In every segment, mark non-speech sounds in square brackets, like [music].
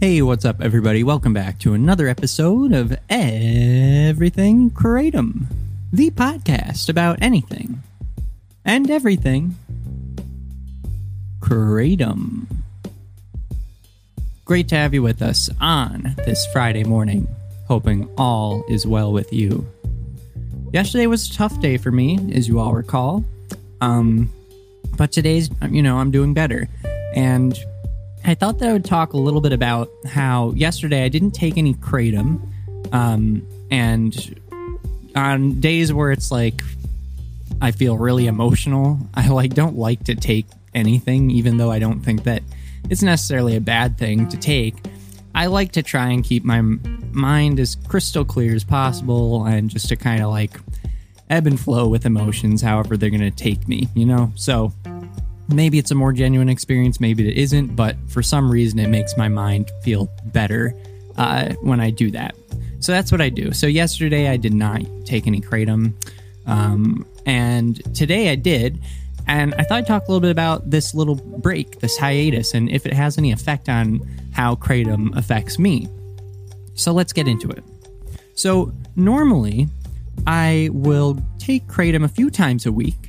Hey, what's up, everybody? Welcome back to another episode of Everything Kratom, the podcast about anything and everything Kratom. Great to have you with us on this Friday morning. Hoping all is well with you. Yesterday was a tough day for me, as you all recall. Um, but today's, you know, I'm doing better. And I thought that I would talk a little bit about how yesterday I didn't take any kratom, um, and on days where it's like I feel really emotional, I like don't like to take anything, even though I don't think that it's necessarily a bad thing to take. I like to try and keep my mind as crystal clear as possible, and just to kind of like ebb and flow with emotions, however they're going to take me, you know. So maybe it's a more genuine experience, maybe it isn't, but for some reason it makes my mind feel better uh, when I do that. So that's what I do. So yesterday I did not take any kratom, um, and today I did. And I thought I'd talk a little bit about this little break, this hiatus, and if it has any effect on how kratom affects me. So let's get into it. So normally I will take kratom a few times a week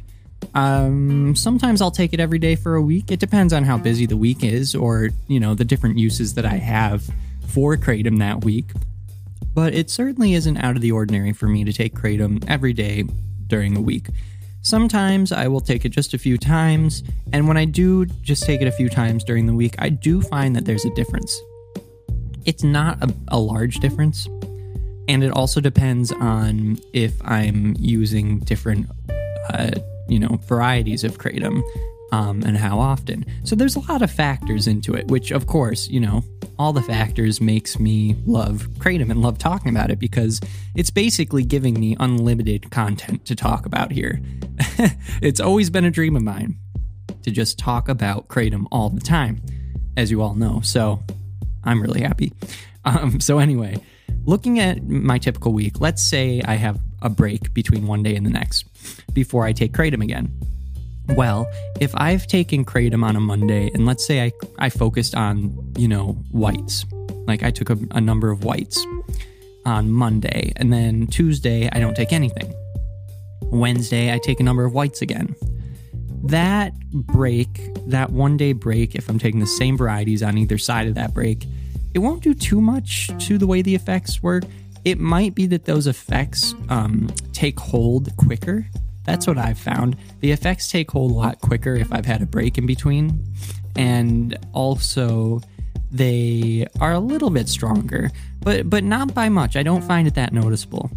um, sometimes I'll take it every day for a week. It depends on how busy the week is or, you know, the different uses that I have for Kratom that week. But it certainly isn't out of the ordinary for me to take Kratom every day during a week. Sometimes I will take it just a few times, and when I do just take it a few times during the week, I do find that there's a difference. It's not a, a large difference, and it also depends on if I'm using different uh, you know, varieties of kratom um, and how often. So there's a lot of factors into it, which of course, you know, all the factors makes me love kratom and love talking about it because it's basically giving me unlimited content to talk about here. [laughs] it's always been a dream of mine to just talk about kratom all the time, as you all know. So I'm really happy. [laughs] Um, so anyway, looking at my typical week, let's say I have a break between one day and the next before I take Kratom again. Well, if I've taken Kratom on a Monday, and let's say I, I focused on, you know, whites, like I took a, a number of whites on Monday, and then Tuesday, I don't take anything. Wednesday, I take a number of whites again. That break, that one day break, if I'm taking the same varieties on either side of that break, it won't do too much to the way the effects work. It might be that those effects um, take hold quicker. That's what I've found. The effects take hold a lot quicker if I've had a break in between. And also, they are a little bit stronger, but but not by much. I don't find it that noticeable.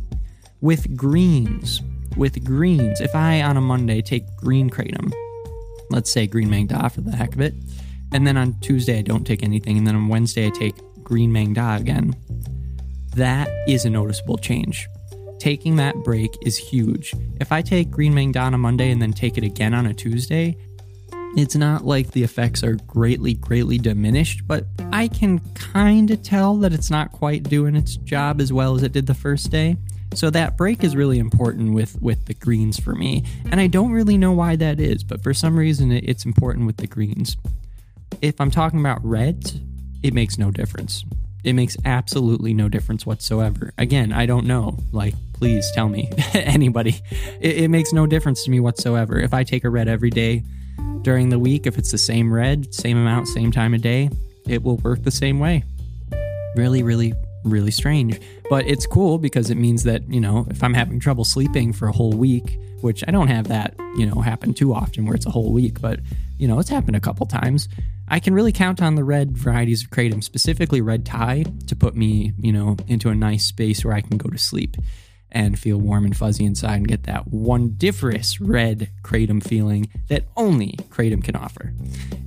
With greens, with greens, if I on a Monday take green kratom, let's say green Maeng Da for the heck of it, and then on Tuesday I don't take anything, and then on Wednesday I take green Maeng Da again. That is a noticeable change. Taking that break is huge. If I take green Maeng Da on Monday and then take it again on a Tuesday, it's not like the effects are greatly, greatly diminished, but I can kind of tell that it's not quite doing its job as well as it did the first day. So that break is really important with with the greens for me, and I don't really know why that is, but for some reason it's important with the greens. If I'm talking about reds, it makes no difference. It makes absolutely no difference whatsoever. Again, I don't know. Like, please tell me, [laughs] anybody. It, it, makes no difference to me whatsoever. If I take a red every day during the week, if it's the same red, same amount, same time of day, it will work the same way. Really, really, really strange. But it's cool because it means that, you know, if I'm having trouble sleeping for a whole week, which I don't have that, you know, happen too often where it's a whole week, but, you know, it's happened a couple times. I can really count on the red varieties of kratom, specifically red Thai, to put me, you know, into a nice space where I can go to sleep and feel warm and fuzzy inside and get that wondiferous red kratom feeling that only kratom can offer.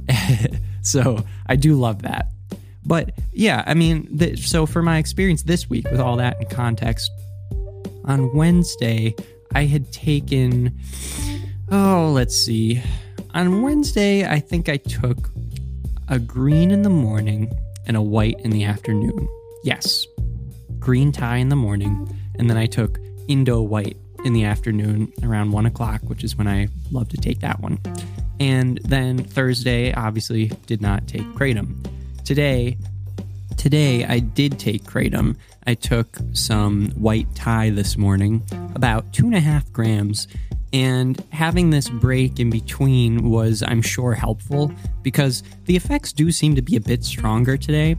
[laughs] so I do love that. But yeah, I mean, th- so for my experience this week with all that in context, on Wednesday, I had taken, oh, let's see. On Wednesday, I think I took a green in the morning and a white in the afternoon. Yes, green Thai in the morning, and then I took Indo white in the afternoon around one o'clock, which is when I love to take that one. And then Thursday, obviously, did not take kratom. Today, today I did take kratom. I took some white Thai this morning, about two and a half grams, and having this break in between was, I'm sure, helpful because the effects do seem to be a bit stronger today.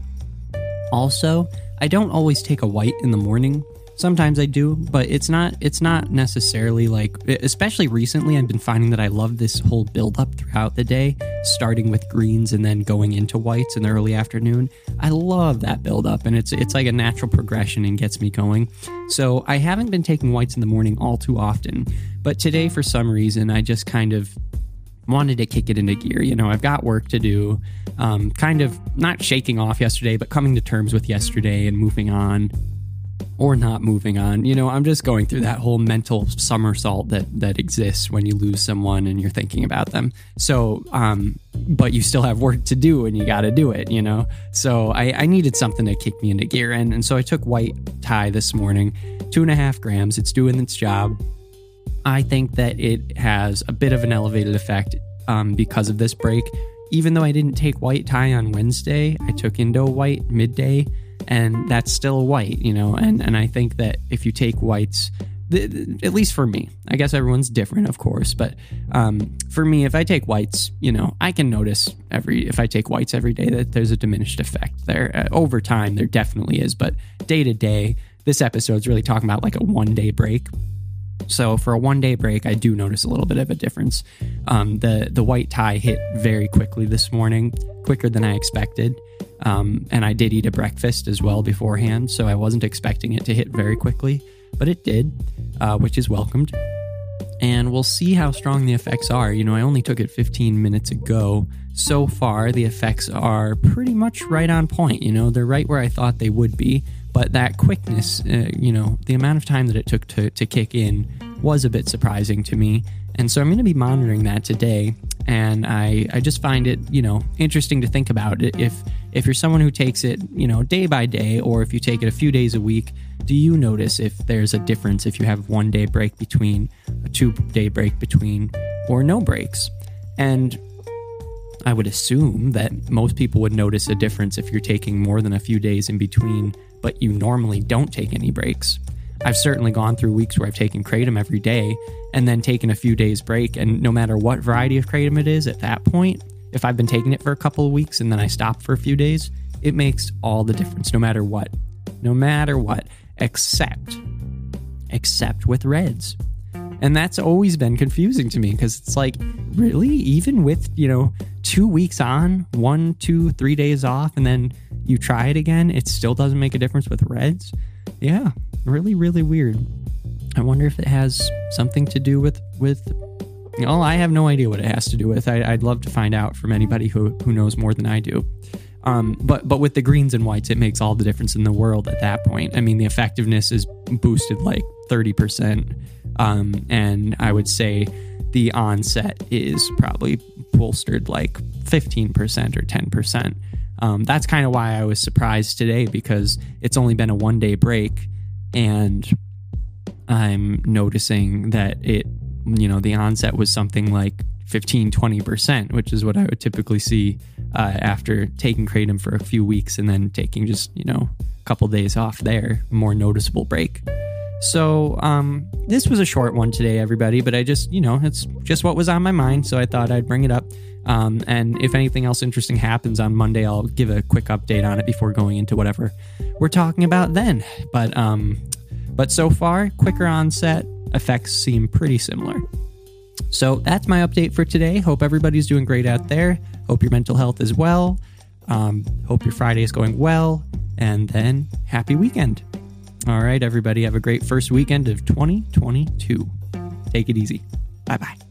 Also, I don't always take a white in the morning. Sometimes I do, but it's not it's not necessarily like especially recently I've been finding that I love this whole build up throughout the day, starting with greens and then going into whites in the early afternoon. I love that build up and it's it's like a natural progression and gets me going. So, I haven't been taking whites in the morning all too often, but today for some reason I just kind of wanted to kick it into gear. You know, I've got work to do. Um, kind of not shaking off yesterday, but coming to terms with yesterday and moving on or not moving on. You know, I'm just going through that whole mental somersault that that exists when you lose someone and you're thinking about them. So, um, but you still have work to do and you got to do it. You know, so I, I needed something to kick me into gear, and and so I took white Thai this morning, two and a half grams. It's doing its job. I think that it has a bit of an elevated effect um, because of this break. Even though I didn't take white Thai on Wednesday, I took Indo white midday and that's still white, you know. And and I think that if you take whites, at least for me, I guess everyone's different, of course, but um, for me, if I take whites, you know, I can notice every if I take whites every day that there's a diminished effect there. Uh, over time, there definitely is, but day to day, this episode's really talking about like a one day break. So for a one day break, I do notice a little bit of a difference. Um, the the white Thai hit very quickly this morning, quicker than I expected. Um, and I did eat a breakfast as well beforehand, so I wasn't expecting it to hit very quickly, but it did, uh, which is welcomed. And we'll see how strong the effects are. You know, I only took it 15 minutes ago. So far, the effects are pretty much right on point. You know, they're right where I thought they would be. But that quickness, uh, you know, the amount of time that it took to, to kick in was a bit surprising to me. And so I'm going to be monitoring that today. And I, I just find it, you know, interesting to think about. If if you're someone who takes it, you know, day by day, or if you take it a few days a week, do you notice if there's a difference if you have one day break between, a two day break between, or no breaks? And I would assume that most people would notice a difference if you're taking more than a few days in between, but you normally don't take any breaks. I've certainly gone through weeks where I've taken kratom every day and then taken a few days break. And no matter what variety of kratom it is, at that point, if I've been taking it for a couple of weeks and then I stop for a few days, it makes all the difference no matter what. No matter what, except except with reds. And that's always been confusing to me because it's like, really? Even with, you know, two weeks on, one, two, three days off, and then you try it again, it still doesn't make a difference with reds? Yeah, really, really weird. I wonder if it has something to do with with well, I have no idea what it has to do with. I, would love to find out from anybody who who knows more than I do. Um, but but with the greens and whites, it makes all the difference in the world at that point. I mean, the effectiveness is boosted like thirty percent, um, and I would say the onset is probably bolstered like fifteen percent or ten percent. Um, that's kind of why I was surprised today because it's only been a one day break, and I'm noticing that it you know, the onset was something like 15, 20%, which is what I would typically see uh, after taking Kratom for a few weeks and then taking just, you know, a couple days off there, more noticeable break. So, um, this was a short one today, everybody, but I just, you know, it's just what was on my mind. So I thought I'd bring it up. Um, and if anything else interesting happens on Monday, I'll give a quick update on it before going into whatever we're talking about then. But, um, but so far, quicker onset, effects seem pretty similar. So that's my update for today. Hope everybody's doing great out there. Hope your mental health is well. Um, hope your Friday is going well. And then happy weekend. All right, everybody, have a great first weekend of 2022. Take it easy. Bye bye.